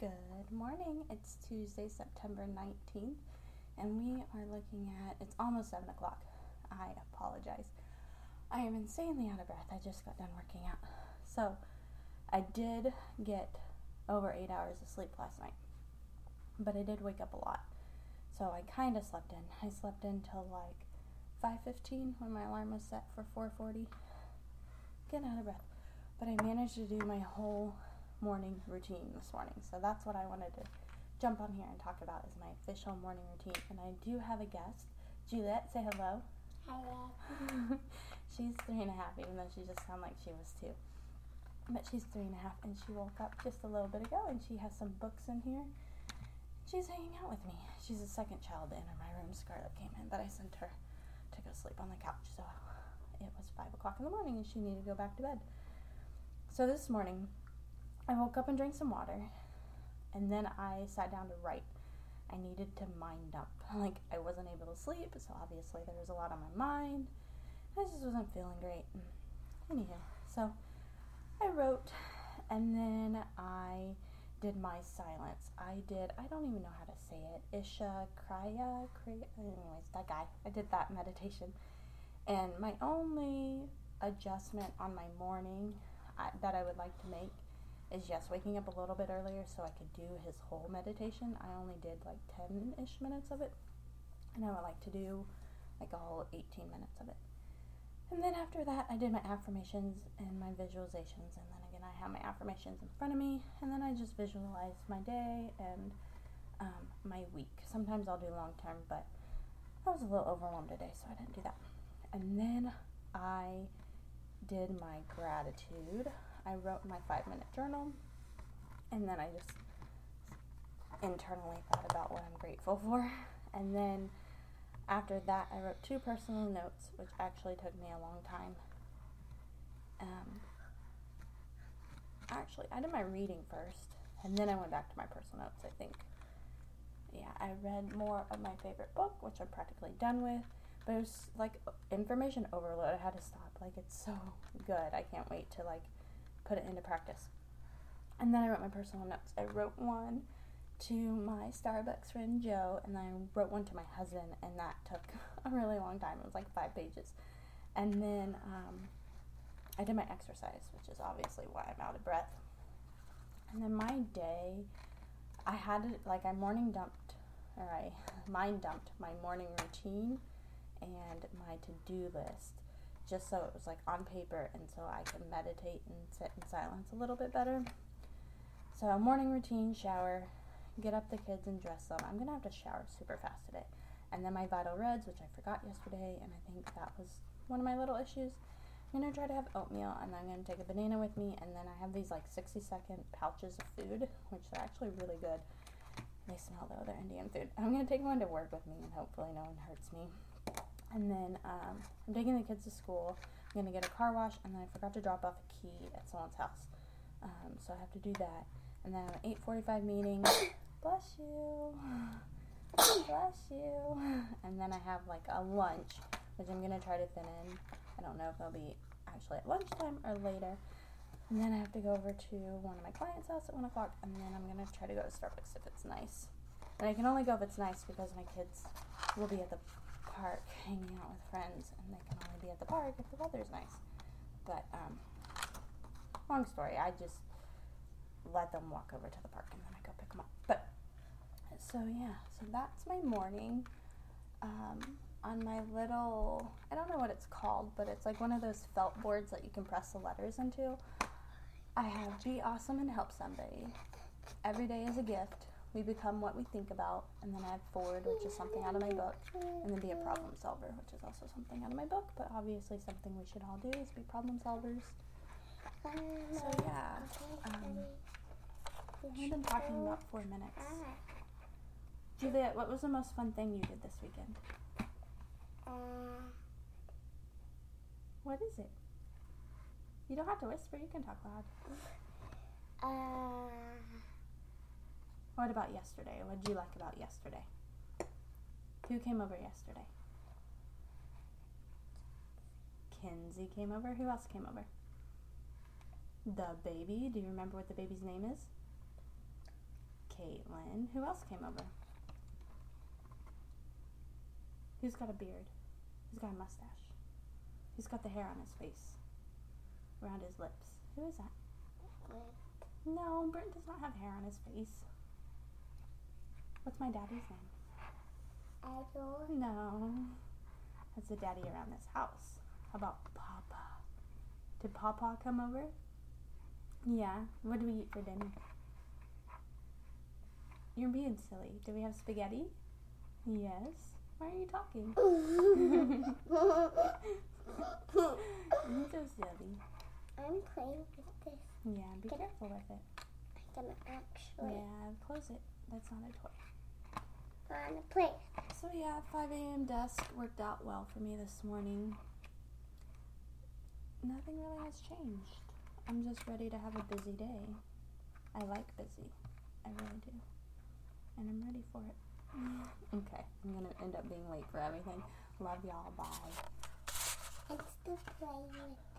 Good morning. It's Tuesday, September 19th, and we are looking at it's almost 7 o'clock. I apologize. I am insanely out of breath. I just got done working out. So, I did get over eight hours of sleep last night, but I did wake up a lot. So, I kind of slept in. I slept in till like 5:15 when my alarm was set for 4:40. Getting out of breath, but I managed to do my whole morning routine this morning. So that's what I wanted to jump on here and talk about is my official morning routine. And I do have a guest. Juliet, say hello. Hello. she's three and a half, even though she just sounded like she was two. But she's three and a half, and she woke up just a little bit ago, and she has some books in here. She's hanging out with me. She's the second child to enter my room. Scarlett came in, but I sent her to go sleep on the couch. So it was five o'clock in the morning, and she needed to go back to bed. So this morning, I woke up and drank some water, and then I sat down to write. I needed to mind up. Like, I wasn't able to sleep, so obviously there was a lot on my mind. I just wasn't feeling great. Anywho, so I wrote, and then I did my silence. I did, I don't even know how to say it. Isha Kriya, Kriya, anyways, that guy. I did that meditation. And my only adjustment on my morning I, that I would like to make is yes, waking up a little bit earlier so I could do his whole meditation. I only did like 10 ish minutes of it, and I would like to do like a whole 18 minutes of it. And then after that, I did my affirmations and my visualizations, and then again, I have my affirmations in front of me, and then I just visualize my day and um, my week. Sometimes I'll do long term, but I was a little overwhelmed today, so I didn't do that. And then I did my gratitude. I wrote my five minute journal, and then I just internally thought about what I'm grateful for. And then after that, I wrote two personal notes, which actually took me a long time. Um, actually, I did my reading first, and then I went back to my personal notes, I think. Yeah, I read more of my favorite book, which I'm practically done with, but it was like information overload. I had to stop. Like, it's so good. I can't wait to, like, put it into practice. And then I wrote my personal notes. I wrote one to my Starbucks friend Joe, and I wrote one to my husband, and that took a really long time. It was like five pages. And then um, I did my exercise, which is obviously why I'm out of breath. And then my day, I had it like I morning dumped, or I mind dumped my morning routine and my to do list just so it was like on paper and so I can meditate and sit in silence a little bit better. So, morning routine, shower, get up the kids and dress them. I'm gonna have to shower super fast today. And then my Vital Reds, which I forgot yesterday, and I think that was one of my little issues. I'm gonna try to have oatmeal, and I'm gonna take a banana with me, and then I have these like 60 second pouches of food, which are actually really good. They smell though, they're Indian food. I'm gonna take one to work with me, and hopefully no one hurts me. And then um, I'm taking the kids to school. I'm gonna get a car wash, and then I forgot to drop off a key at someone's house, um, so I have to do that. And then an 8:45 meeting. Bless you. Bless you. And then I have like a lunch, which I'm gonna try to fit in. I don't know if it'll be actually at lunchtime or later. And then I have to go over to one of my clients' house at one o'clock, and then I'm gonna try to go to Starbucks if it's nice. And I can only go if it's nice because my kids will be at the park hanging out with friends, and they can only be at the park if the weather's nice. But um, long story, I just let them walk over to the park, and then I go pick them up. But so yeah, so that's my morning. Um, on my little, I don't know what it's called, but it's like one of those felt boards that you can press the letters into. I have be awesome and help somebody. Every day is a gift. We become what we think about. And then I have forward, which is something out of my book. And then be a problem solver, which is also something out of my book, but obviously something we should all do is be problem solvers. So yeah, um, we've been talking about four minutes. Juliet, what was the most fun thing you did this weekend? What is it? You don't have to whisper, you can talk loud. uh, What about yesterday? What did you like about yesterday? Who came over yesterday? Kinsey came over. Who else came over? The baby. Do you remember what the baby's name is? Caitlin. Who else came over? Who's got a beard? Who's got a mustache? Who's got the hair on his face? Around his lips. Who is that? No, Brent does not have hair on his face. What's my daddy's name? Adore. No. That's the daddy around this house. How about Papa? Did Papa come over? Yeah. What do we eat for dinner? You're being silly. Do we have spaghetti? Yes. Why are you talking? You're so silly. I'm playing with this. Yeah, be it. careful with it. I'm gonna actually Yeah, close it. That's not a toy. Wanna play. So yeah, 5 a.m. desk worked out well for me this morning. Nothing really has changed. I'm just ready to have a busy day. I like busy. I really do. And I'm ready for it. Okay, I'm gonna end up being late for everything. Love y'all. Bye. It's to play.